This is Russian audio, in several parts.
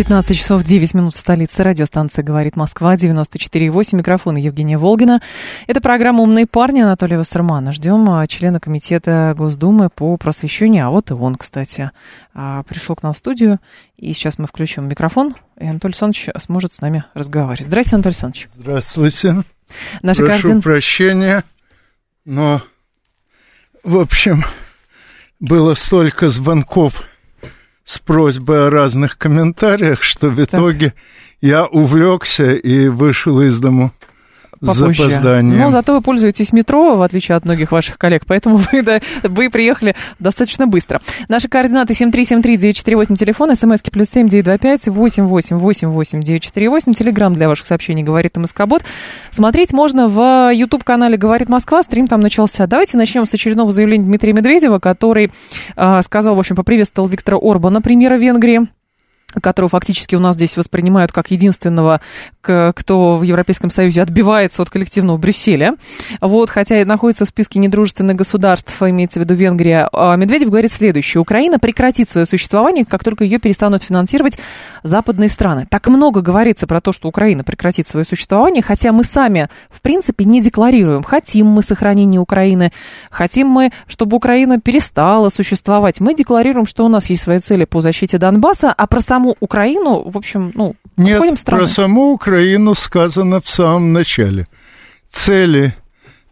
15 часов 9 минут в столице. Радиостанция «Говорит Москва», 94,8. Микрофон Евгения Волгина. Это программа «Умные парни» Анатолия Вассермана. Ждем а, члена комитета Госдумы по просвещению. А вот и он, кстати, а, пришел к нам в студию. И сейчас мы включим микрофон, и Анатолий Александрович сможет с нами разговаривать. Здравствуйте, Анатолий Александрович. Здравствуйте. Наша Прошу координ... прощения, но, в общем, было столько звонков с просьбой о разных комментариях, что в итоге я увлекся и вышел из дому попозже. запозданием. Но зато вы пользуетесь метро, в отличие от многих ваших коллег, поэтому вы, да, вы приехали достаточно быстро. Наши координаты 7373948, телефон, смски плюс 7925 8888948, телеграмм для ваших сообщений «Говорит МСК-бот». Смотреть можно в YouTube-канале «Говорит Москва», стрим там начался. Давайте начнем с очередного заявления Дмитрия Медведева, который э, сказал, в общем, поприветствовал Виктора Орбана, премьера Венгрии которого фактически у нас здесь воспринимают как единственного, кто в Европейском Союзе отбивается от коллективного Брюсселя. Вот, хотя и находится в списке недружественных государств, имеется в виду Венгрия. А Медведев говорит следующее. Украина прекратит свое существование, как только ее перестанут финансировать западные страны. Так много говорится про то, что Украина прекратит свое существование, хотя мы сами, в принципе, не декларируем, хотим мы сохранения Украины, хотим мы, чтобы Украина перестала существовать. Мы декларируем, что у нас есть свои цели по защите Донбасса, а про саму Украину, в общем, ну, Нет, про саму Украину сказано в самом начале. Цели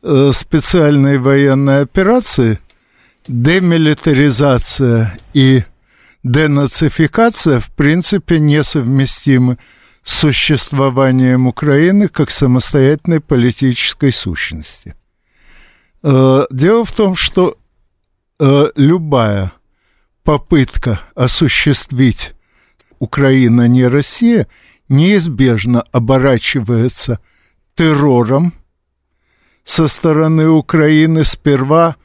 э, специальной военной операции демилитаризация и денацификация в принципе несовместимы с существованием Украины как самостоятельной политической сущности. Э, дело в том, что э, любая попытка осуществить Украина, не Россия, неизбежно оборачивается террором со стороны Украины сперва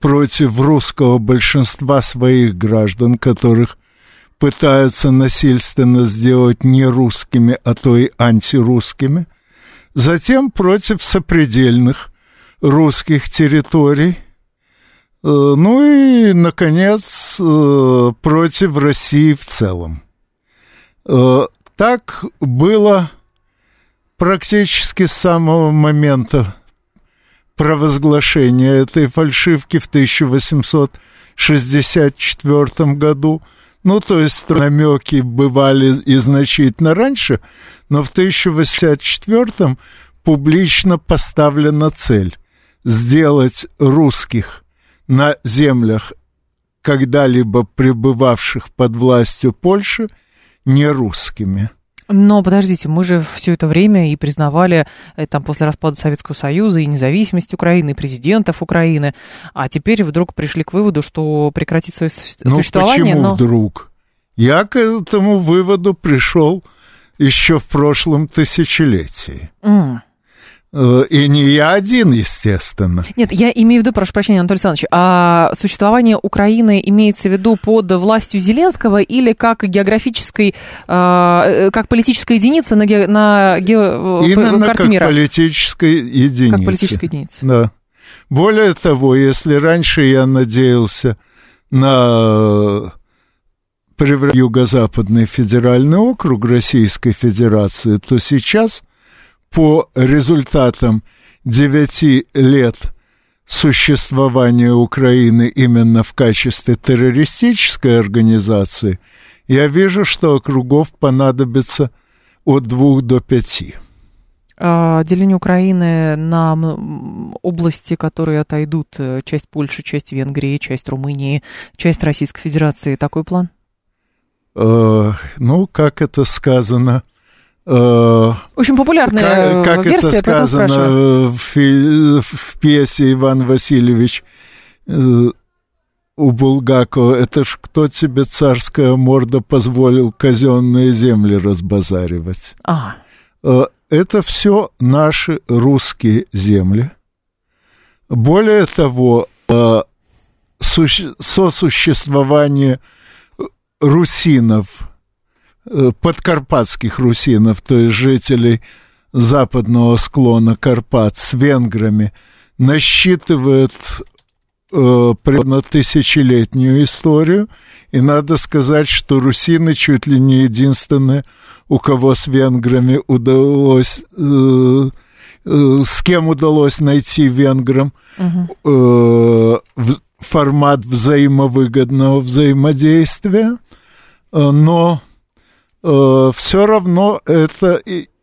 против русского большинства своих граждан, которых пытаются насильственно сделать не русскими, а то и антирусскими, затем против сопредельных русских территорий, ну и, наконец, против России в целом. Так было практически с самого момента провозглашения этой фальшивки в 1864 году. Ну, то есть намеки бывали и значительно раньше, но в 1864 публично поставлена цель сделать русских на землях, когда-либо пребывавших под властью Польши, не русскими. Но подождите, мы же все это время и признавали э, там после распада Советского Союза и независимость Украины, и президентов Украины, а теперь вдруг пришли к выводу, что прекратить свое ну, существование. Почему но... вдруг? Я к этому выводу пришел еще в прошлом тысячелетии. Mm. И не я один, естественно. Нет, я имею в виду, прошу прощения, Анатолий Александрович, а существование Украины имеется в виду под властью Зеленского или как географической, а, как политическая единица на, ге, на ге, Именно карте как мира? политической единице. Как политическая единица. Да. Более того, если раньше я надеялся на превращение Юго-Западный федеральный округ Российской Федерации, то сейчас по результатам девяти лет существования Украины именно в качестве террористической организации, я вижу, что округов понадобится от двух до пяти. А, деление Украины на области, которые отойдут, э, часть Польши, часть Венгрии, часть Румынии, часть Российской Федерации, такой план? Э, ну, как это сказано, очень популярная как, как версия, это сказано в, в пьесе Иван Васильевич э, у Булгакова, это ж кто тебе, царская морда, позволил казенные земли разбазаривать? А. это все наши русские земли. Более того, э, сосуществование русинов, э, подкарпатских русинов, то есть жителей западного склона Карпат с венграми, насчитывает э, примерно тысячелетнюю историю, и надо сказать, что русины чуть ли не единственные, у кого с венграми удалось, э, э, с кем удалось найти венграм угу. э, формат взаимовыгодного взаимодействия, э, но э, все равно это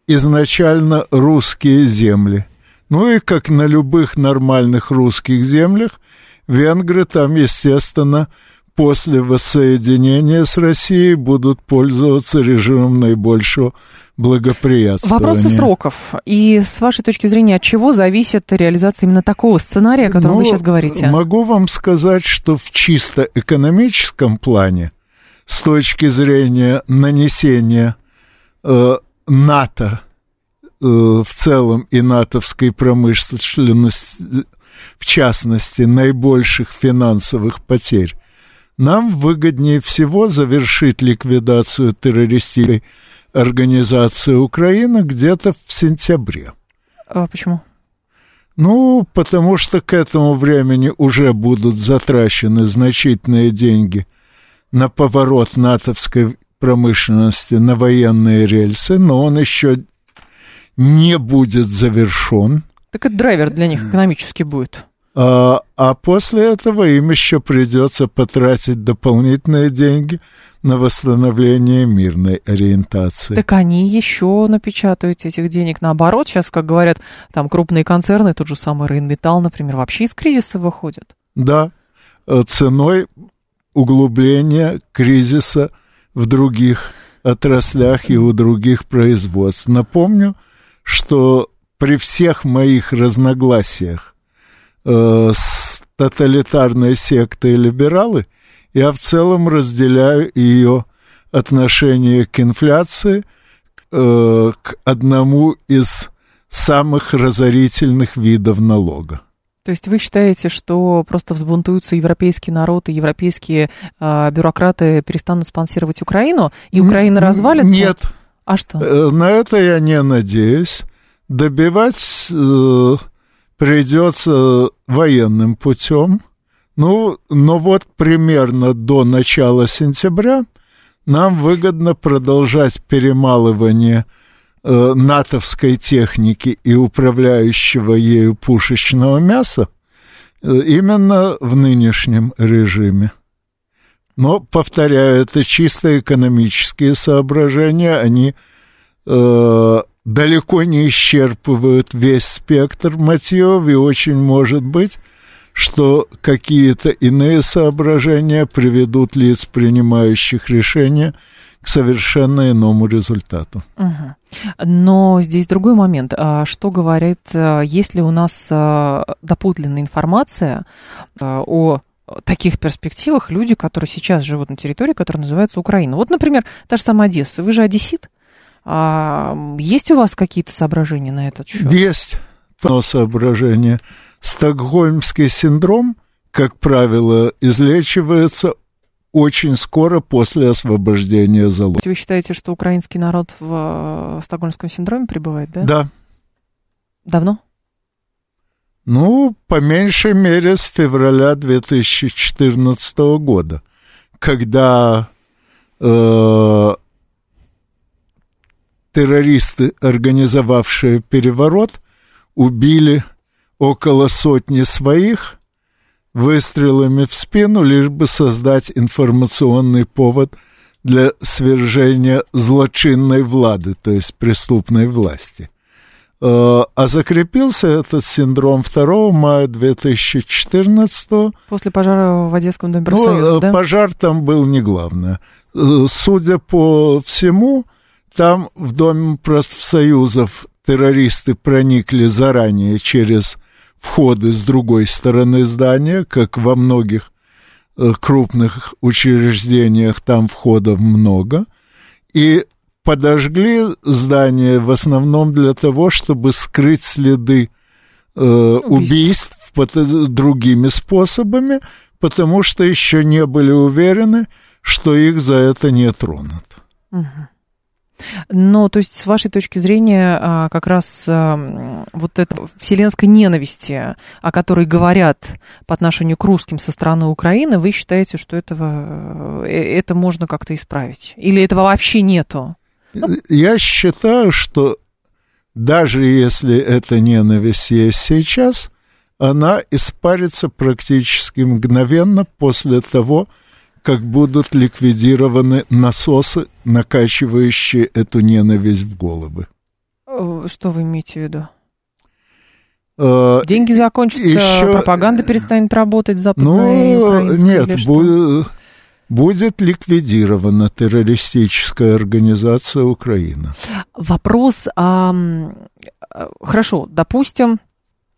изначально русские земли. Ну и как на любых нормальных русских землях, венгры там, естественно, после воссоединения с Россией будут пользоваться режимом наибольшего благоприятствования. Вопросы сроков. И с вашей точки зрения, от чего зависит реализация именно такого сценария, о котором ну, вы сейчас говорите? Могу вам сказать, что в чисто экономическом плане, с точки зрения нанесения э, НАТО э, в целом и натовской промышленности, в частности, наибольших финансовых потерь, нам выгоднее всего завершить ликвидацию террористической организации Украины где-то в сентябре. А почему? Ну, потому что к этому времени уже будут затрачены значительные деньги на поворот натовской промышленности на военные рельсы, но он еще не будет завершен. Так это драйвер для них экономически будет. А, а после этого им еще придется потратить дополнительные деньги на восстановление мирной ориентации. Так они еще напечатают этих денег. Наоборот, сейчас, как говорят, там крупные концерны, тот же самый Рейнметалл, например, вообще из кризиса выходят. Да, э, ценой углубления кризиса в других отраслях и у других производств. Напомню, что при всех моих разногласиях э, с тоталитарной сектой либералы, я в целом разделяю ее отношение к инфляции, э, к одному из самых разорительных видов налога. То есть вы считаете, что просто взбунтуются европейский народ и европейские э, бюрократы перестанут спонсировать Украину, и Украина развалится? Нет. А что? Э, на это я не надеюсь. Добивать э, придется военным путем. Ну, но вот примерно до начала сентября нам выгодно продолжать перемалывание э, натовской техники и управляющего ею пушечного мяса э, именно в нынешнем режиме. Но, повторяю, это чисто экономические соображения, они э, далеко не исчерпывают весь спектр мотивов, и очень может быть, что какие-то иные соображения приведут лиц, принимающих решения, к совершенно иному результату. Угу. Но здесь другой момент. А что говорит, а, есть ли у нас а, доподлинная информация о таких перспективах люди, которые сейчас живут на территории, которая называется Украина? Вот, например, та же самая Одесса. Вы же одессит? А, есть у вас какие-то соображения на этот счет? Есть но соображение. Стокгольмский синдром, как правило, излечивается очень скоро после освобождения заложников. Вы считаете, что украинский народ в э, стокгольмском синдроме пребывает, да? Да. Давно? Ну, по меньшей мере, с февраля 2014 года, когда э, террористы, организовавшие переворот, убили около сотни своих выстрелами в спину, лишь бы создать информационный повод для свержения злочинной влады, то есть преступной власти. Э, а закрепился этот синдром 2 мая 2014 После пожара в Одесском доме профсоюза, ну, да? Пожар там был не главное. Э, судя по всему, там в Доме профсоюзов террористы проникли заранее через входы с другой стороны здания, как во многих э, крупных учреждениях там входов много, и подожгли здание в основном для того, чтобы скрыть следы э, убийств, убийств другими способами, потому что еще не были уверены, что их за это не тронут. Угу. Но, то есть, с вашей точки зрения, а, как раз а, вот эта вселенской ненависти, о которой говорят по отношению к русским со стороны Украины, вы считаете, что этого, э, это можно как-то исправить? Или этого вообще нету? Ну... Я считаю, что даже если эта ненависть есть сейчас, она испарится практически мгновенно после того, как будут ликвидированы насосы, накачивающие эту ненависть в головы. Э, что вы имеете в виду? Э, Деньги закончатся, еще... пропаганда перестанет работать западная ну, Нет, бу... будет ликвидирована террористическая организация Украины. Вопрос, а, хорошо, допустим,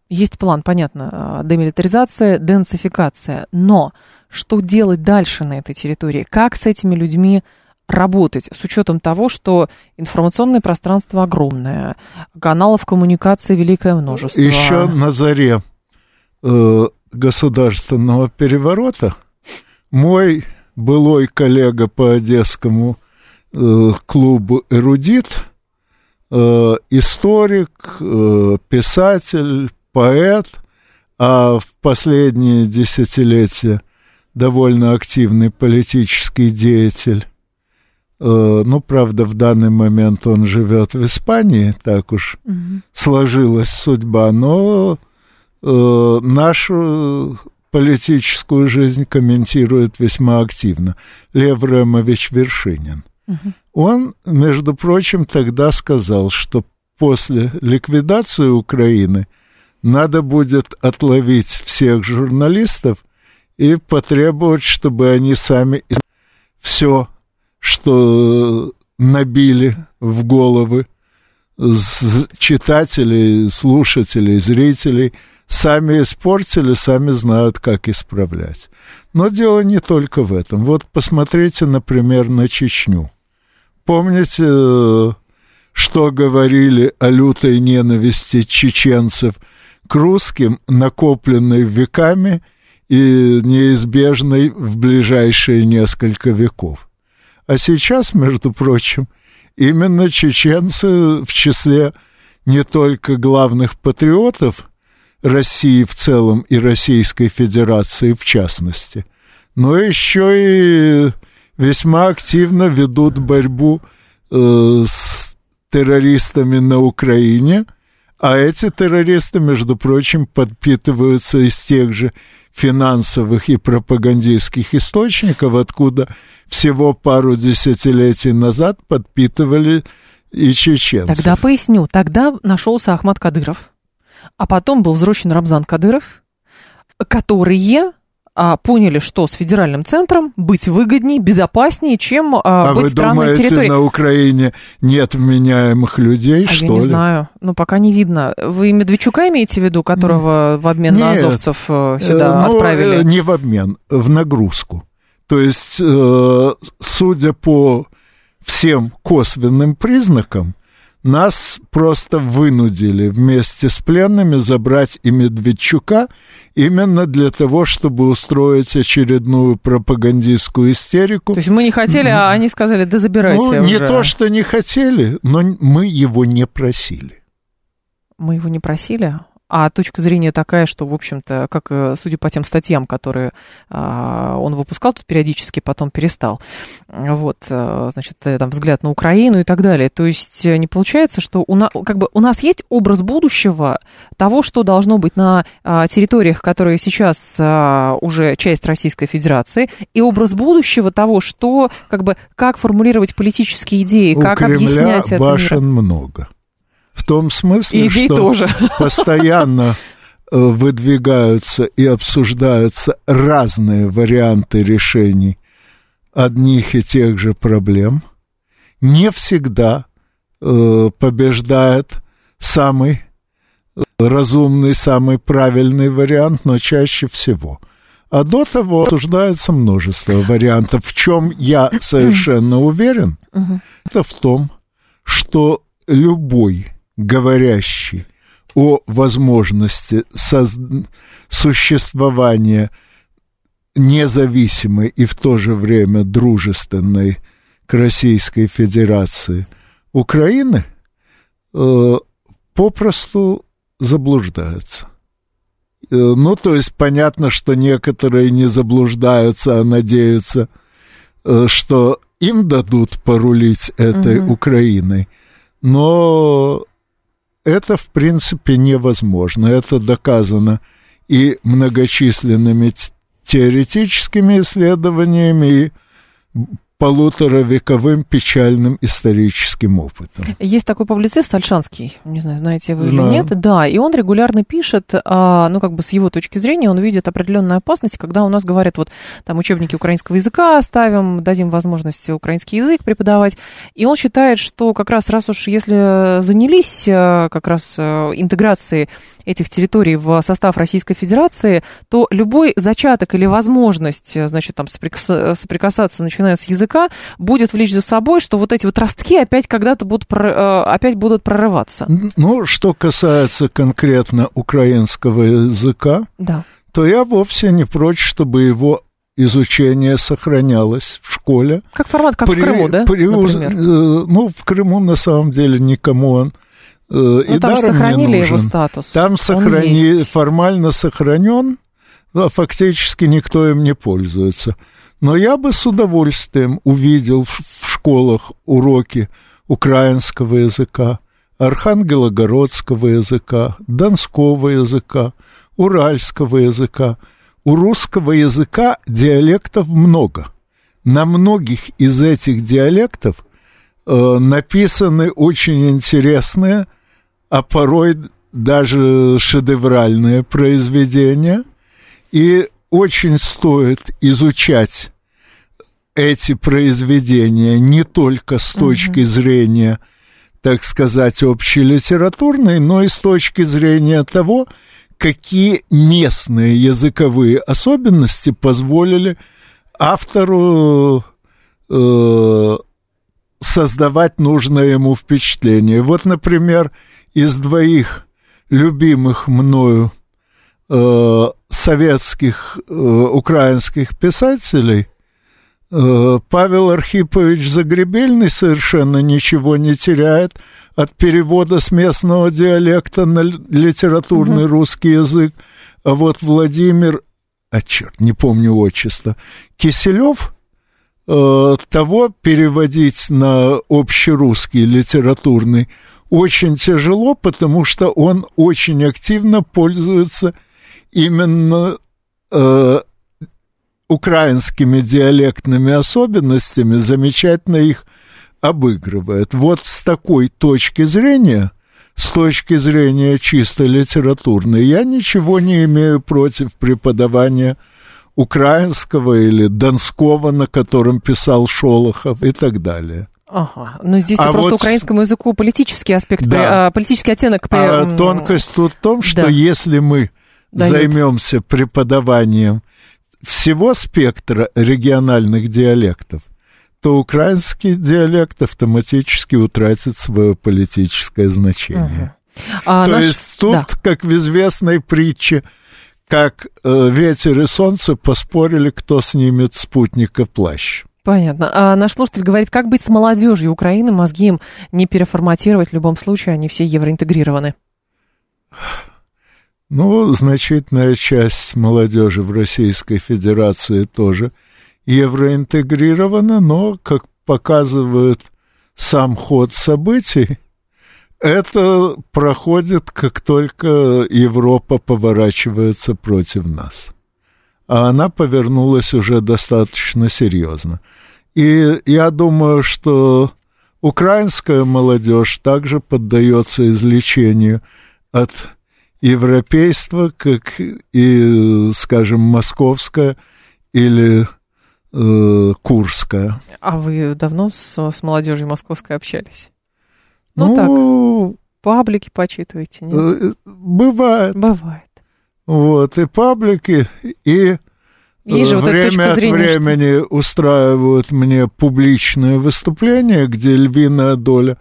есть план, понятно, демилитаризация, денацификация, но что делать дальше на этой территории, как с этими людьми работать, с учетом того, что информационное пространство огромное, каналов коммуникации великое множество. Еще на заре э, государственного переворота мой былой коллега по одесскому э, клубу «Эрудит», э, историк, э, писатель, поэт, а в последние десятилетия довольно активный политический деятель. Э, ну, правда, в данный момент он живет в Испании, так уж угу. сложилась судьба, но э, нашу политическую жизнь комментирует весьма активно. Лев Ремович Вершинин. Угу. Он, между прочим, тогда сказал, что после ликвидации Украины надо будет отловить всех журналистов и потребовать, чтобы они сами все, что набили в головы читателей, слушателей, зрителей, сами испортили, сами знают, как исправлять. Но дело не только в этом. Вот посмотрите, например, на Чечню. Помните, что говорили о лютой ненависти чеченцев к русским, накопленной веками – и неизбежной в ближайшие несколько веков. А сейчас, между прочим, именно чеченцы в числе не только главных патриотов России в целом и Российской Федерации в частности, но еще и весьма активно ведут борьбу э, с террористами на Украине, а эти террористы, между прочим, подпитываются из тех же финансовых и пропагандистских источников, откуда всего пару десятилетий назад подпитывали и чеченцев. Тогда поясню. Тогда нашелся Ахмад Кадыров, а потом был взрощен Рамзан Кадыров, которые а, поняли, что с федеральным центром быть выгоднее, безопаснее, чем а, а быть вы странной думаете, территорией. на Украине нет вменяемых людей, а что я не ли? знаю. Ну, пока не видно. Вы Медведчука имеете в виду, которого в обмен нет, на азовцев э, сюда э, ну, отправили? Э, не в обмен, в нагрузку. То есть, судя по всем косвенным признакам, нас просто вынудили вместе с пленными забрать и Медведчука именно для того, чтобы устроить очередную пропагандистскую истерику. То есть мы не хотели, а они сказали, да забирайте ну, уже. не то, что не хотели, но мы его не просили. Мы его не просили? А точка зрения такая, что, в общем-то, как, э, судя по тем статьям, которые а, он выпускал тут периодически, потом перестал, вот, э, значит, э, там, взгляд на Украину и так далее. То есть не получается, что у нас, как бы, у нас есть образ будущего того, что должно быть на а, территориях, которые сейчас а, уже часть Российской Федерации, и образ будущего того, что, как бы, как формулировать политические идеи, у как Кремля объяснять это башен много. В том смысле, Идей что тоже. постоянно э, выдвигаются и обсуждаются разные варианты решений одних и тех же проблем. Не всегда э, побеждает самый э, разумный, самый правильный вариант, но чаще всего. А до того обсуждается множество вариантов. В чем я совершенно уверен, это в том, что любой говорящий о возможности существования независимой и в то же время дружественной к Российской Федерации Украины э, попросту заблуждаются. Э, ну, то есть понятно, что некоторые не заблуждаются, а надеются, э, что им дадут порулить этой угу. Украиной. Но это, в принципе, невозможно. Это доказано и многочисленными теоретическими исследованиями, и полуторавековым печальным историческим опытом. Есть такой публицист Альшанский, не знаю, знаете вы Знаю. или нет, да, и он регулярно пишет, а, ну, как бы с его точки зрения, он видит определенную опасность, когда у нас говорят, вот, там, учебники украинского языка оставим, дадим возможность украинский язык преподавать, и он считает, что как раз, раз уж если занялись э, как раз э, интеграцией этих территорий в состав Российской Федерации, то любой зачаток или возможность, э, значит, там, соприкасаться, начиная с языка, будет влечь за собой, что вот эти вот ростки опять когда-то будут, э, опять будут прорываться. Ну, что касается конкретно украинского языка, да. то я вовсе не прочь, чтобы его изучение сохранялось в школе. Как формат, как при, в Крыму, да, при, например? Э, ну, в Крыму на самом деле никому он э, ну, и там сохранили его статус. Там сохрани... формально сохранен, а фактически никто им не пользуется. Но я бы с удовольствием увидел в школах уроки украинского языка, архангелогородского языка, донского языка, уральского языка. У русского языка диалектов много. На многих из этих диалектов э, написаны очень интересные, а порой даже шедевральные произведения. И очень стоит изучать эти произведения не только с точки зрения, так сказать, общелитературной, но и с точки зрения того, какие местные языковые особенности позволили автору э, создавать нужное ему впечатление. Вот, например, из двоих любимых мною э, советских э, украинских писателей э, Павел Архипович Загребельный совершенно ничего не теряет от перевода с местного диалекта на литературный угу. русский язык. А вот Владимир, а черт, не помню отчество, Киселев, э, того переводить на общерусский литературный очень тяжело, потому что он очень активно пользуется именно э, украинскими диалектными особенностями, замечательно их обыгрывает. Вот с такой точки зрения, с точки зрения чисто литературной, я ничего не имею против преподавания украинского или донского, на котором писал Шолохов и так далее. Ага, но здесь а просто вот... украинскому языку политический аспект, да. при, политический оттенок. При... А тонкость тут в том, что да. если мы дает. займемся преподаванием всего спектра региональных диалектов, то украинский диалект автоматически утратит свое политическое значение. Угу. А то наш... есть тут, да. как в известной притче, как э, ветер и солнце поспорили, кто снимет спутника плащ. Понятно. А наш слушатель говорит, как быть с молодежью Украины, мозги им не переформатировать в любом случае, они все евроинтегрированы. Ну, значительная часть молодежи в Российской Федерации тоже евроинтегрирована, но, как показывает сам ход событий, это проходит, как только Европа поворачивается против нас. А она повернулась уже достаточно серьезно. И я думаю, что украинская молодежь также поддается излечению от европейство, как и, скажем, московское или э, курское. А вы давно с, с молодежью московской общались? Ну, ну так, паблики почитываете, нет? Э, бывает. Бывает. Вот, и паблики, и Есть же время от времени что... устраивают мне публичные выступления, где львиная доля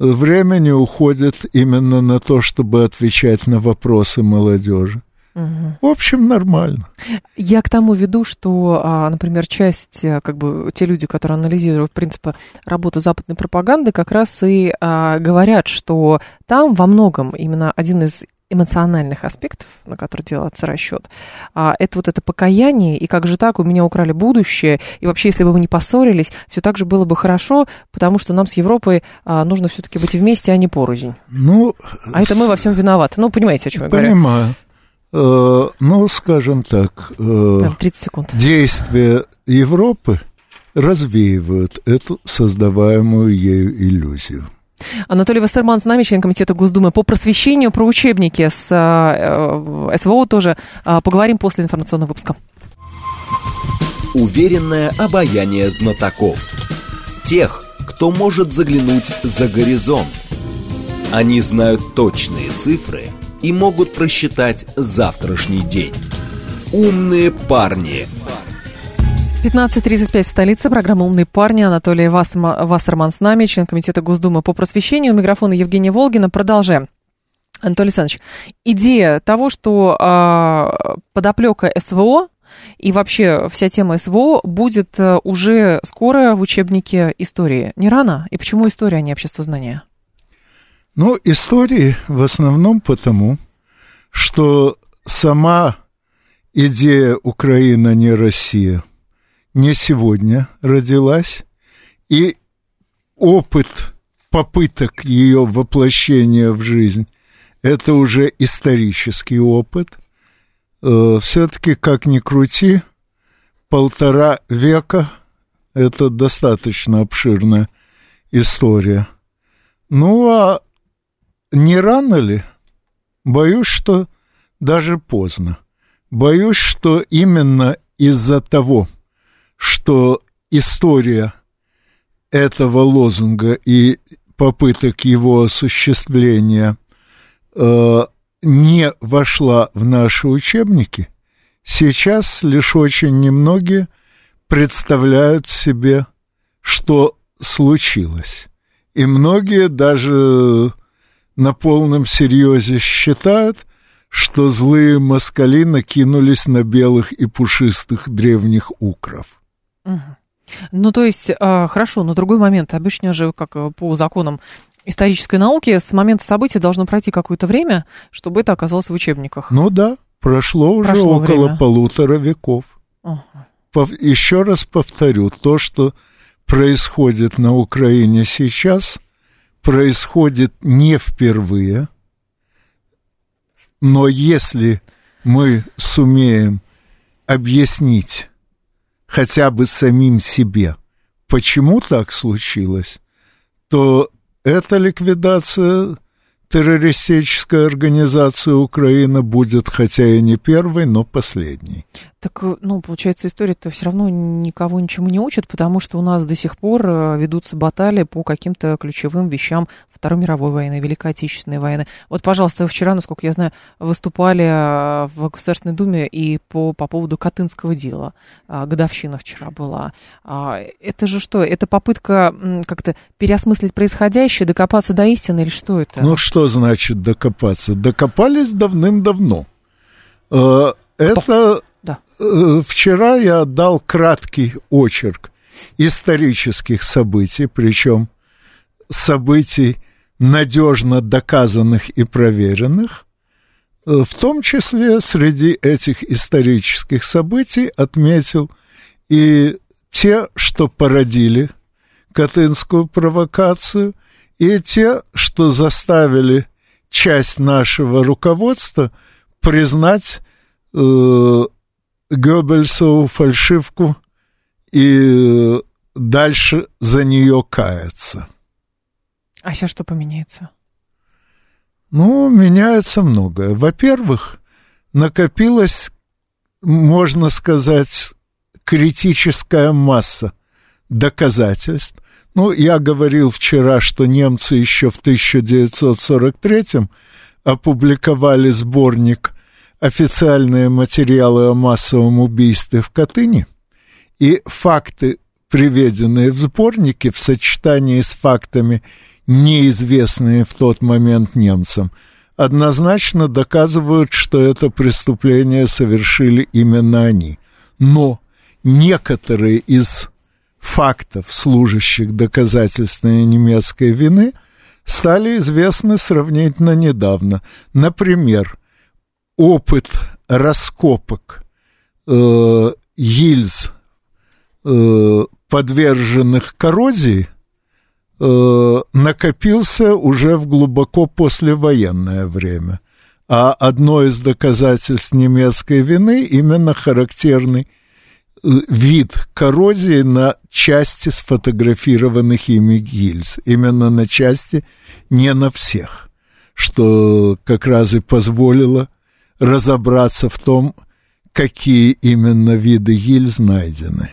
времени уходит именно на то, чтобы отвечать на вопросы молодежи. Угу. В общем, нормально. Я к тому веду, что, а, например, часть, э, как бы, те люди, которые анализируют принципы работы западной пропаганды, как раз и а, говорят, что там во многом именно один из эмоциональных аспектов, на которые делается расчет, а, это вот это покаяние, и как же так, у меня украли будущее, и вообще, если бы вы не поссорились, все так же было бы хорошо, потому что нам с Европой а, нужно все-таки быть вместе, а не порознь. Ну, а это мы во всем виноваты. Ну, понимаете, о чем я говорю? Понимаю. Э, ну, скажем так, 30 э, секунд. действия Европы развеивают эту создаваемую ею иллюзию. Анатолий Вассерман с нами, член комитета Госдумы по просвещению, про учебники с э, э СВО тоже э, поговорим после информационного выпуска. Уверенное обаяние знатоков. Тех, кто может заглянуть за горизонт. Они знают точные цифры – и могут просчитать завтрашний день. Умные парни. 15.35 в столице. Программа «Умные парни». Анатолий Вассерман с нами, член Комитета Госдумы по просвещению. У микрофона Евгения Волгина. Продолжаем. Анатолий Александрович, идея того, что э, подоплека СВО и вообще вся тема СВО будет э, уже скоро в учебнике истории. Не рано? И почему история, а не общество знания? Ну, истории в основном потому, что сама идея Украина не Россия не сегодня родилась, и опыт попыток ее воплощения в жизнь это уже исторический опыт. Э, Все-таки, как ни крути, полтора века это достаточно обширная история. Ну а не рано ли? Боюсь, что даже поздно. Боюсь, что именно из-за того, что история этого лозунга и попыток его осуществления э, не вошла в наши учебники, сейчас лишь очень немногие представляют себе, что случилось. И многие даже на полном серьезе считают, что злые москали накинулись на белых и пушистых древних укров. Ну, то есть, а, хорошо, но другой момент. Обычно же, как э, по законам исторической науки, с момента события должно пройти какое-то время, чтобы это оказалось в учебниках. Ну да, прошло уже прошло около время. полутора веков. Угу. Еще раз повторю, то, что происходит на Украине сейчас – происходит не впервые, но если мы сумеем объяснить хотя бы самим себе, почему так случилось, то эта ликвидация террористической организации Украина будет хотя и не первой, но последней. Так, э, ну, получается, история-то все равно никого ничему не учит, потому что у нас до сих пор э, ведутся баталии по каким-то ключевым вещам Второй мировой войны, Великой Отечественной войны. Вот, пожалуйста, вы вчера, насколько я знаю, выступали э, в Государственной Думе и по, по поводу Катынского дела. Годовщина вчера была. А, это же что? Это попытка как-то переосмыслить происходящее, докопаться до истины или что это? Ну, что значит докопаться? Докопались давным-давно. Это да. Э, вчера я дал краткий очерк исторических событий, причем событий надежно доказанных и проверенных. Э, в том числе среди этих исторических событий отметил и те, что породили Катынскую провокацию, и те, что заставили часть нашего руководства признать э, Геббельсову фальшивку и дальше за нее каяться. А сейчас что поменяется? Ну, меняется многое. Во-первых, накопилась, можно сказать, критическая масса доказательств. Ну, я говорил вчера, что немцы еще в 1943 опубликовали сборник официальные материалы о массовом убийстве в Катыни, и факты, приведенные в сборнике, в сочетании с фактами неизвестные в тот момент немцам, однозначно доказывают, что это преступление совершили именно они. Но некоторые из фактов, служащих доказательственной немецкой вины, стали известны сравнительно недавно. Например, опыт раскопок э, гильз, э, подверженных коррозии, э, накопился уже в глубоко послевоенное время. А одно из доказательств немецкой вины именно характерный э, вид коррозии на части сфотографированных ими гильз. Именно на части, не на всех. Что как раз и позволило разобраться в том, какие именно виды гильз найдены.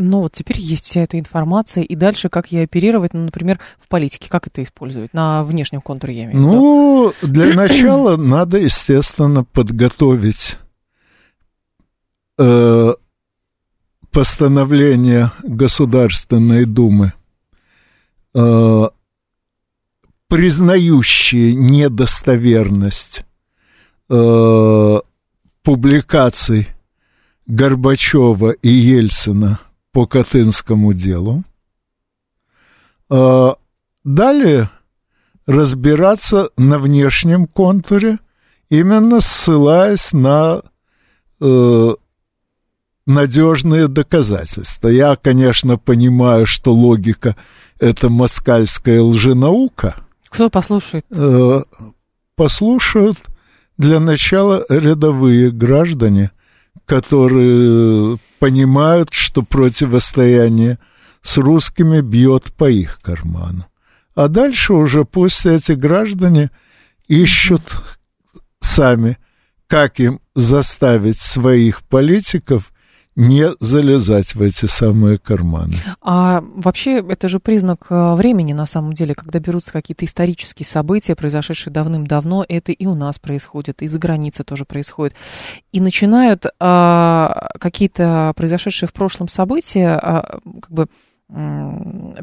Ну, вот теперь есть вся эта информация, и дальше как ей оперировать, ну, например, в политике, как это использовать, на внешнем контуре, я имею в виду. Ну, для начала надо, естественно, подготовить э, постановление Государственной Думы, э, признающие недостоверность э, публикаций Горбачева и Ельцина по Катынскому делу. Э, далее разбираться на внешнем контуре, именно ссылаясь на э, надежные доказательства. Я, конечно, понимаю, что логика – это москальская лженаука. Кто послушает? Э, послушают – для начала рядовые граждане, которые понимают, что противостояние с русскими бьет по их карману. А дальше уже пусть эти граждане ищут сами, как им заставить своих политиков не залезать в эти самые карманы. А вообще это же признак э, времени на самом деле, когда берутся какие-то исторические события, произошедшие давным-давно, это и у нас происходит, и за границей тоже происходит. И начинают а, какие-то произошедшие в прошлом события а, как бы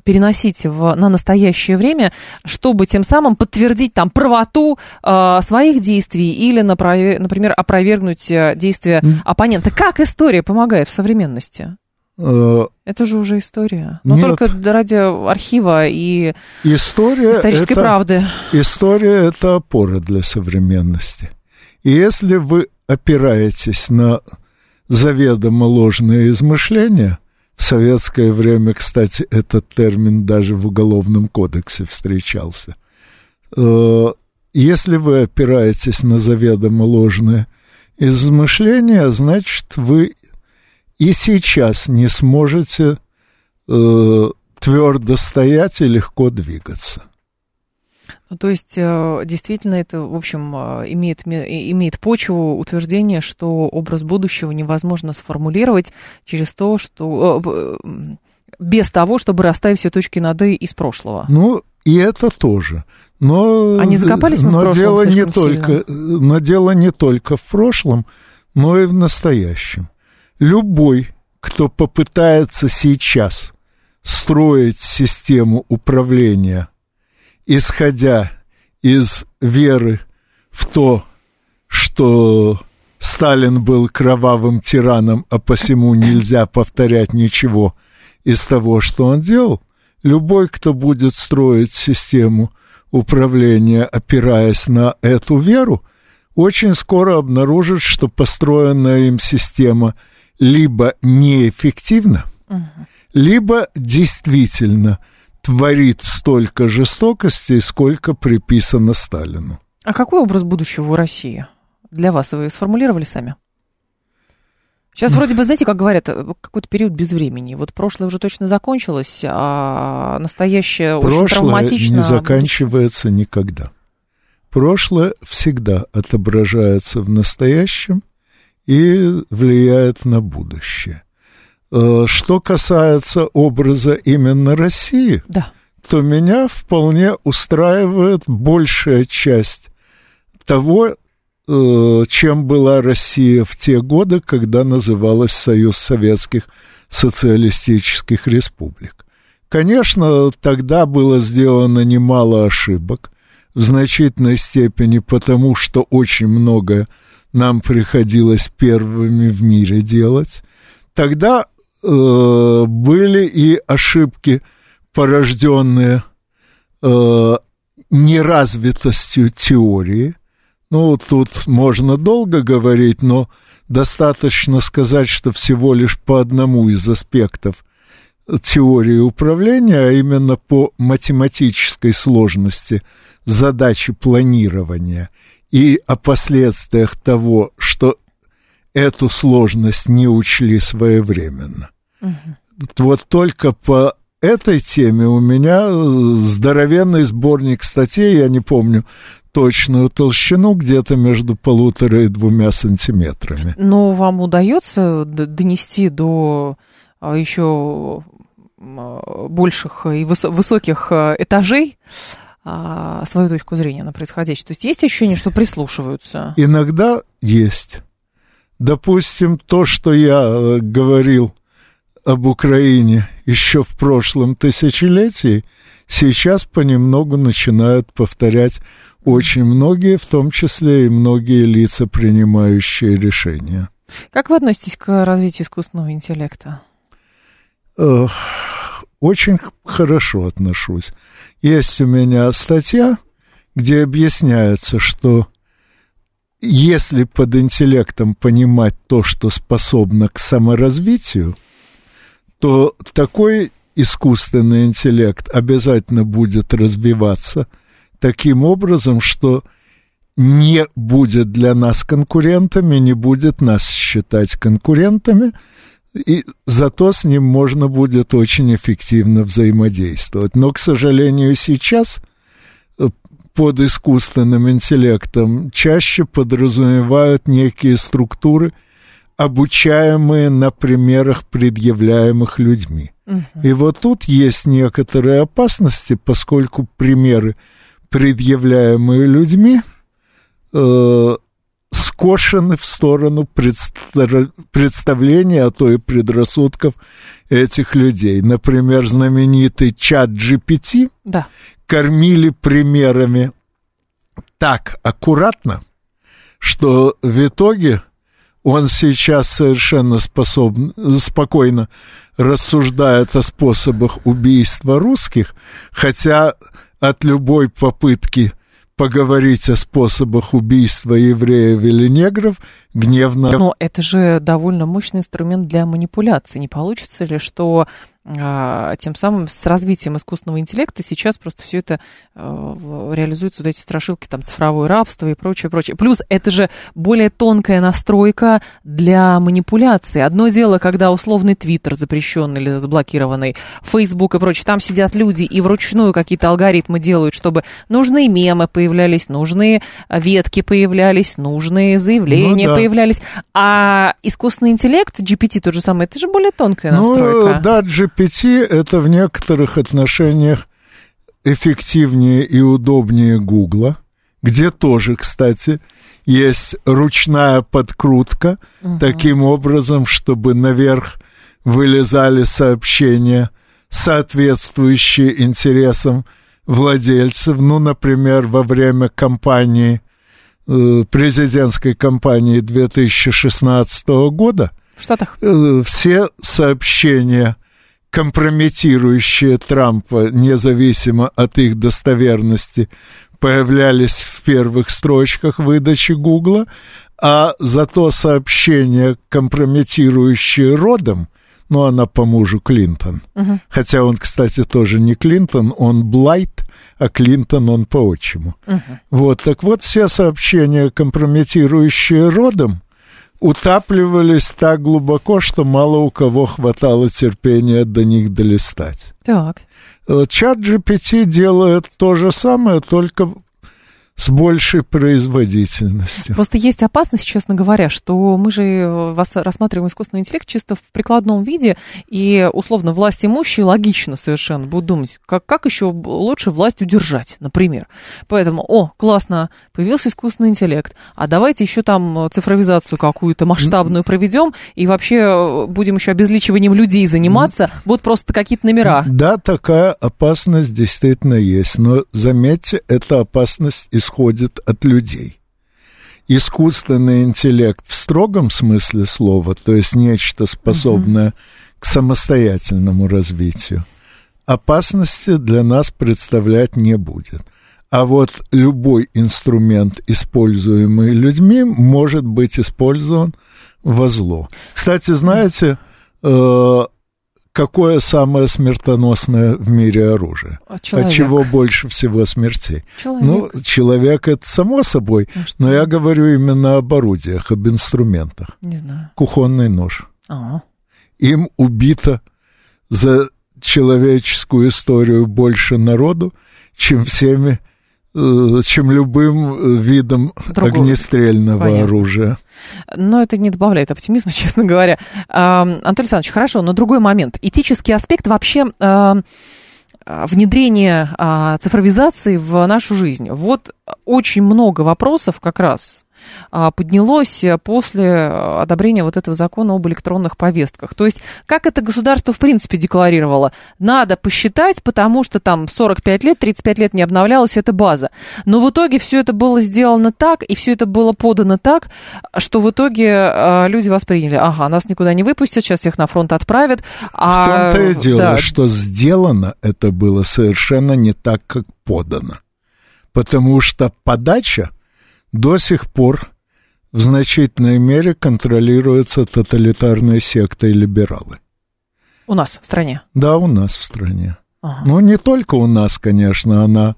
переносить в, на настоящее время, чтобы тем самым подтвердить там правоту э, своих действий или, например, опровергнуть э, действия оппонента. Как история помогает в современности? Э, это же уже история. Но Нет. только ради архива и история исторической это, правды. История – это опора для современности. И если вы опираетесь на заведомо ложные измышления – в советское время, кстати, этот термин даже в Уголовном кодексе встречался. Э, если вы опираетесь на заведомо ложное измышление, значит, вы и сейчас не сможете э, твердо стоять и легко двигаться. Ну, то есть, э, действительно, это, в общем, э, имеет, имеет почву утверждение, что образ будущего невозможно сформулировать через то, что э, без того, чтобы расставить все точки над «и» из прошлого. Ну, и это тоже. Но, Они закопались мы но в прошлом дело не сильно. только, Но дело не только в прошлом, но и в настоящем. Любой, кто попытается сейчас строить систему управления – исходя из веры в то, что Сталин был кровавым тираном, а посему нельзя повторять ничего из того, что он делал, любой, кто будет строить систему управления, опираясь на эту веру, очень скоро обнаружит, что построенная им система либо неэффективна, угу. либо действительно – творит столько жестокости, сколько приписано Сталину. А какой образ будущего у России для вас вы сформулировали сами? Сейчас вроде бы, знаете, как говорят, какой-то период без времени. Вот прошлое уже точно закончилось, а настоящее прошлое очень травматично. не заканчивается никогда. Прошлое всегда отображается в настоящем и влияет на будущее. Э, что касается образа именно России, да. то меня вполне устраивает большая часть того, э, чем была Россия в те годы, когда называлась Союз Советских Социалистических Республик. Конечно, тогда было сделано немало ошибок, в значительной степени потому, что очень многое нам приходилось первыми в мире делать. Тогда э, были и ошибки, порожденные э, неразвитостью теории. Ну, тут можно долго говорить, но достаточно сказать, что всего лишь по одному из аспектов теории управления, а именно по математической сложности задачи планирования и о последствиях того, что эту сложность не учли своевременно. Угу. Вот только по этой теме у меня здоровенный сборник статей, я не помню точную толщину, где-то между полутора и двумя сантиметрами. Но вам удается донести до а, еще а, больших и высоких а, этажей свою точку зрения на происходящее? То есть есть ощущение, что прислушиваются? Иногда есть. Допустим, то, что я э, говорил об Украине еще в прошлом тысячелетии, сейчас понемногу начинают повторять очень многие, в том числе и многие лица, принимающие решения. Как вы относитесь к развитию искусственного интеллекта? Очень хорошо отношусь. Есть у меня статья, где объясняется, что если под интеллектом понимать то, что способно к саморазвитию, то такой искусственный интеллект обязательно будет развиваться таким образом, что не будет для нас конкурентами, не будет нас считать конкурентами, и зато с ним можно будет очень эффективно взаимодействовать. Но, к сожалению, сейчас э, под искусственным интеллектом чаще подразумевают некие структуры – обучаемые на примерах, предъявляемых людьми. Угу. И вот тут есть некоторые опасности, поскольку примеры, предъявляемые людьми, э, скошены в сторону представления, а то и предрассудков этих людей. Например, знаменитый чат GPT да. кормили примерами так аккуратно, что в итоге он сейчас совершенно способен, спокойно рассуждает о способах убийства русских, хотя от любой попытки поговорить о способах убийства евреев или негров гневно... Но это же довольно мощный инструмент для манипуляции. Не получится ли, что а, тем самым с развитием искусственного интеллекта сейчас просто все это а, реализуются вот эти страшилки, там, цифровое рабство и прочее, прочее. Плюс это же более тонкая настройка для манипуляции. Одно дело, когда условный Твиттер запрещенный или заблокированный, Фейсбук и прочее, там сидят люди и вручную какие-то алгоритмы делают, чтобы нужные мемы появлялись, нужные ветки появлялись, нужные заявления ну, да. появлялись. А искусственный интеллект, GPT тот же самый, это же более тонкая ну, настройка. Да, GPT это в некоторых отношениях эффективнее и удобнее Гугла, где тоже, кстати, есть ручная подкрутка, угу. таким образом, чтобы наверх вылезали сообщения, соответствующие интересам владельцев. Ну, например, во время кампании, президентской кампании 2016 года в Штатах э, все сообщения компрометирующие Трампа, независимо от их достоверности, появлялись в первых строчках выдачи Гугла, а зато сообщения, компрометирующие родом, ну, она по мужу Клинтон. Угу. Хотя он, кстати, тоже не Клинтон, он Блайт, а Клинтон он по отчиму. Угу. Вот, так вот, все сообщения, компрометирующие родом, утапливались так глубоко, что мало у кого хватало терпения до них долистать. Так. Чат GPT делает то же самое, только с большей производительностью. Просто есть опасность, честно говоря, что мы же э, вас рассматриваем искусственный интеллект чисто в прикладном виде, и условно власть имущие логично совершенно будут думать, как, как еще лучше власть удержать, например. Поэтому, о, классно, появился искусственный интеллект, а давайте еще там цифровизацию какую-то масштабную проведем, и вообще э, будем еще обезличиванием людей заниматься, будут просто какие-то номера. Да, такая опасность действительно есть, но заметьте, эта опасность из исходит от людей. Искусственный интеллект в строгом смысле слова, то есть нечто способное угу. к самостоятельному развитию, опасности для нас представлять не будет. А вот любой инструмент, используемый людьми, может быть использован во зло. Кстати, знаете, э, какое самое смертоносное в мире оружие? А человек. От чего больше всего смертей? Человек. Ну, человек это само собой, а но я говорю именно об орудиях, об инструментах. Не знаю. Кухонный нож. А-а. Им убито за человеческую историю больше народу, чем всеми чем любым э, видом Другого. огнестрельного Понятно. оружия. Но это не добавляет оптимизма, честно говоря. Антон Александрович, хорошо, но другой момент. Этический аспект вообще внедрения а, цифровизации в нашу жизнь. Вот очень много вопросов как раз поднялось после одобрения вот этого закона об электронных повестках. То есть, как это государство в принципе декларировало? Надо посчитать, потому что там 45 лет, 35 лет не обновлялась эта база. Но в итоге все это было сделано так, и все это было подано так, что в итоге а, люди восприняли, ага, нас никуда не выпустят, сейчас всех на фронт отправят. А... В том-то и дело, да. что сделано это было совершенно не так, как подано. Потому что подача до сих пор в значительной мере контролируется тоталитарной сектой либералы. У нас в стране? Да, у нас в стране. Ага. Ну, не только у нас, конечно, она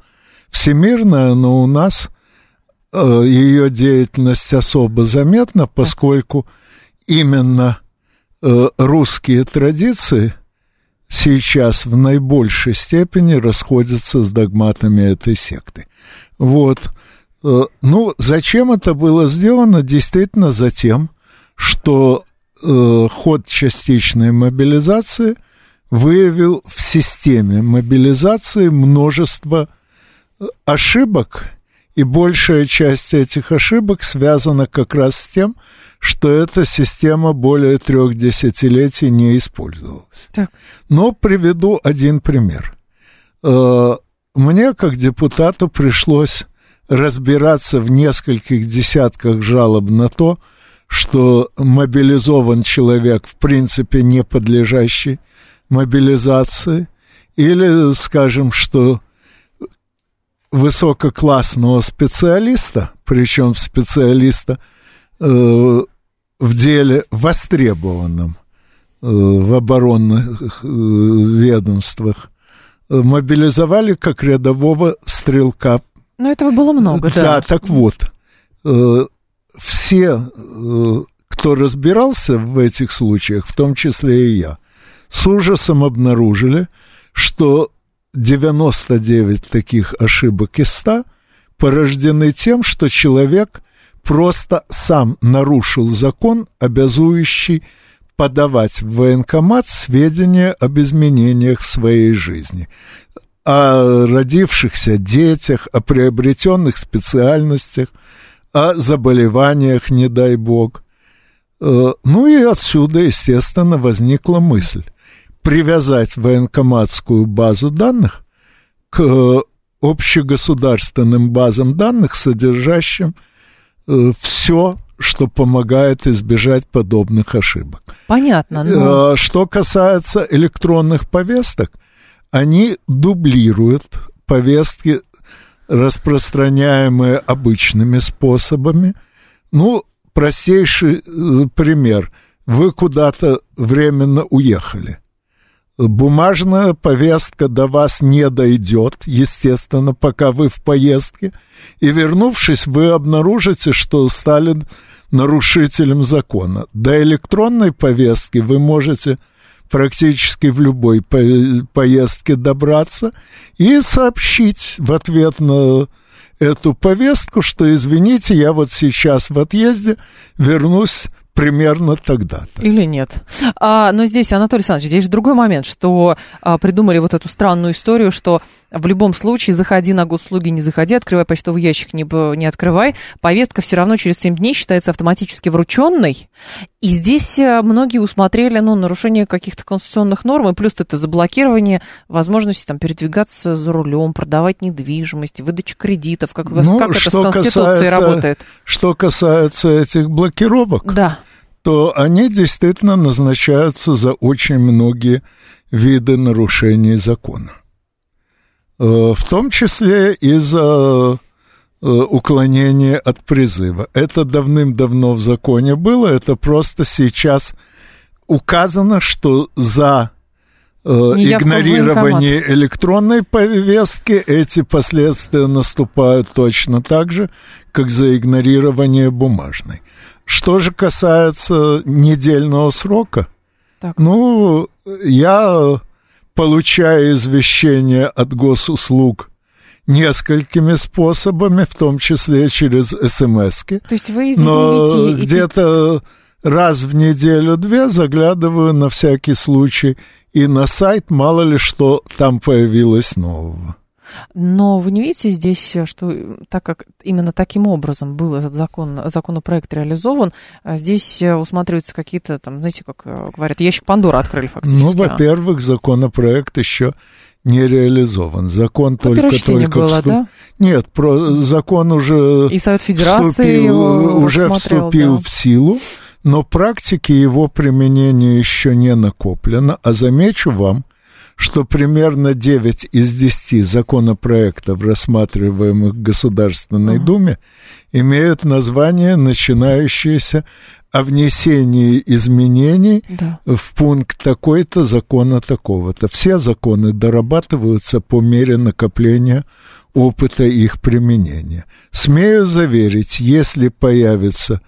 всемирная, но у нас э, ее деятельность особо заметна, поскольку именно э, русские традиции сейчас в наибольшей степени расходятся с догматами этой секты. Вот. Э, ну, зачем это было сделано? Действительно, за тем, что э, ход частичной мобилизации выявил в системе мобилизации множество э, ошибок, и большая часть этих ошибок связана как раз с тем, что эта система более трех десятилетий не использовалась. Так. Но приведу один пример. Э, мне, как депутату, пришлось разбираться в нескольких десятках жалоб на то, что мобилизован человек, в принципе, не подлежащий мобилизации, или, скажем, что высококлассного специалиста, причем специалиста э, в деле востребованном э, в оборонных э, ведомствах, э, мобилизовали как рядового стрелка но этого было много, да. Да, так вот, э, все, э, кто разбирался в этих случаях, в том числе и я, с ужасом обнаружили, что 99 таких ошибок из 100 порождены тем, что человек просто сам нарушил закон, обязующий подавать в военкомат сведения об изменениях в своей жизни о родившихся детях, о приобретенных специальностях, о заболеваниях, не дай бог. Э, ну и отсюда, естественно, возникла мысль привязать военкоматскую базу данных к общегосударственным базам данных, содержащим э, все, что помогает избежать подобных ошибок. Понятно. Но... Э, что касается электронных повесток – они дублируют повестки, распространяемые обычными способами. Ну, простейший э, пример. Вы куда-то временно уехали. Бумажная повестка до вас не дойдет, естественно, пока вы в поездке. И вернувшись, вы обнаружите, что стали нарушителем закона. До электронной повестки вы можете практически в любой по поездке добраться и сообщить в ответ на эту повестку, что, извините, я вот сейчас в отъезде вернусь примерно тогда-то. Или нет. А, но здесь, Анатолий Александрович, здесь же другой момент, что а, придумали вот эту странную историю, что в любом случае заходи на госуслуги, не заходи, открывай почтовый ящик, не, не открывай. Повестка все равно через 7 дней считается автоматически врученной. И здесь э, многие усмотрели ну, нарушение каких-то конституционных норм, и плюс это заблокирование возможности там, передвигаться за рулем, продавать недвижимость, выдача кредитов. Как, ну, как это с Конституцией касается, работает? Что касается этих блокировок, да. То они действительно назначаются за очень многие виды нарушений закона. Э, в том числе из-за э, уклонения от призыва. Это давным-давно в законе было, это просто сейчас указано, что за э, игнорирование электронной повестки эти последствия наступают точно так же, как за игнорирование бумажной. Что же касается недельного срока, так. ну, я получая извещение от госуслуг несколькими способами, в том числе через смс -ки. То есть вы здесь Но не видите... где-то раз в неделю-две заглядываю на всякий случай и на сайт, мало ли что там появилось нового. Но вы не видите здесь, что так как именно таким образом был этот закон, законопроект реализован, а здесь усматриваются какие-то, там, знаете, как э, говорят, ящик Пандора открыли фактически. Ну, во-первых, законопроект еще не реализован. Закон ну, только только было, вступ... да? Нет, про закон уже и Совет Федерации вступил, его уже вступил да. в силу, но практики его применения еще не накоплено. А замечу вам, что примерно 9 из 10 законопроектов, рассматриваемых в Государственной uh-huh. Думе, имеют название, начинающееся о внесении изменений да. в пункт такой-то закона такого-то. Все законы дорабатываются по мере накопления опыта их применения. Смею заверить, если появится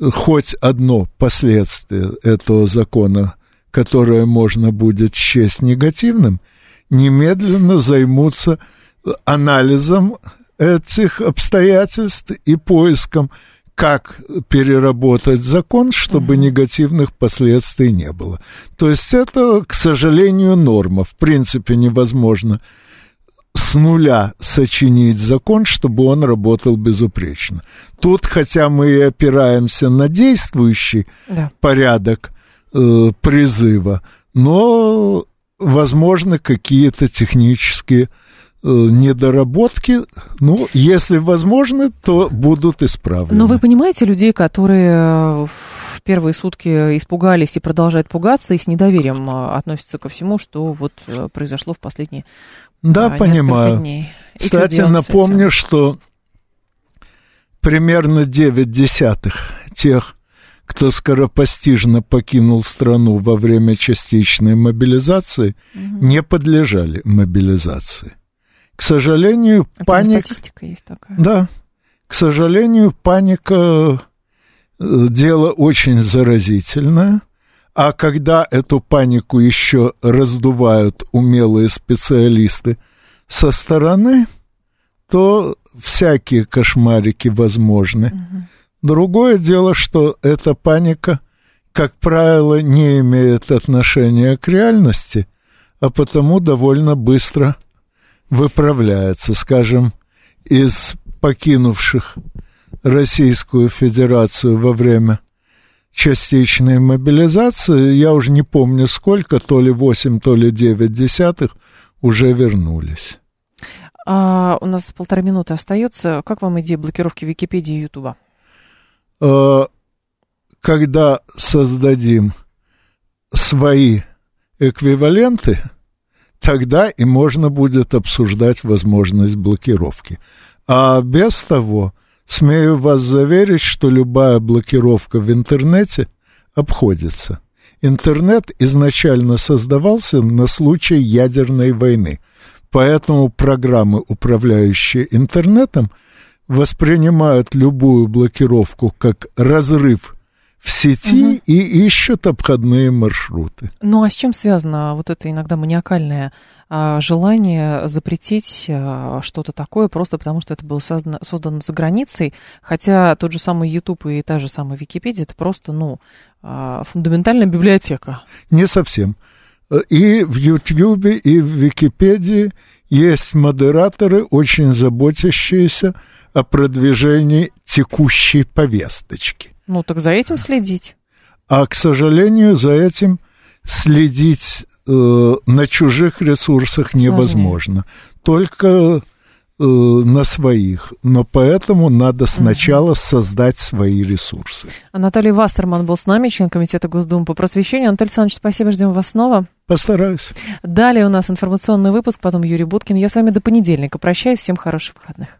хоть одно последствие этого закона которое можно будет счесть негативным, немедленно займутся анализом этих обстоятельств и поиском, как переработать закон, чтобы угу. негативных последствий не было. То есть это, к сожалению, норма. В принципе, невозможно с нуля сочинить закон, чтобы он работал безупречно. Тут, хотя мы и опираемся на действующий да. порядок, э, призыва, но возможно какие-то технические э, недоработки. Ну, если возможно, то будут исправлены. Но вы понимаете людей, которые в первые сутки испугались и продолжают пугаться, и с недоверием э, относятся ко всему, что вот э, произошло в последние да, а, понимаю. дней. И Кстати, напомню, что примерно 9 десятых тех кто скоропостижно покинул страну во время частичной мобилизации, угу. не подлежали мобилизации. К сожалению, а паника... Статистика есть такая. Да. К сожалению, паника э, дело очень заразительное. А когда эту панику еще раздувают умелые специалисты со стороны, то всякие кошмарики возможны. Угу. Другое дело, что эта паника, как правило, не имеет отношения к реальности, а потому довольно быстро выправляется. Скажем, из покинувших Российскую Федерацию во время частичной мобилизации, я уже не помню сколько, то ли 8, то ли 9 десятых, уже вернулись. А, у нас полторы минуты остается. Как вам идея блокировки Википедии и Ютуба? Э, когда создадим свои эквиваленты, тогда и можно будет обсуждать возможность блокировки. А без того, смею вас заверить, что любая блокировка в интернете обходится. Интернет изначально создавался на случай ядерной войны, поэтому программы, управляющие интернетом – воспринимают любую блокировку как разрыв в сети угу. и ищут обходные маршруты. Ну а с чем связано вот это иногда маниакальное а, желание запретить а, что-то такое просто потому, что это было создано, создано за границей, хотя тот же самый YouTube и та же самая Википедия это просто, ну, а, фундаментальная библиотека. Не совсем. И в YouTube, и в Википедии есть модераторы, очень заботящиеся о продвижении текущей повесточки. Ну, так за этим следить. А, к сожалению, за этим следить э, на чужих ресурсах Сложнее. невозможно. Только Э, на своих, но поэтому надо сначала создать свои ресурсы. Анатолий Вассерман был с нами, член Комитета Госдумы по просвещению. Анатолий Александрович, спасибо, ждем вас снова. Постараюсь. Далее у нас информационный выпуск, потом Юрий Буткин. Я с вами до понедельника прощаюсь, всем хороших выходных.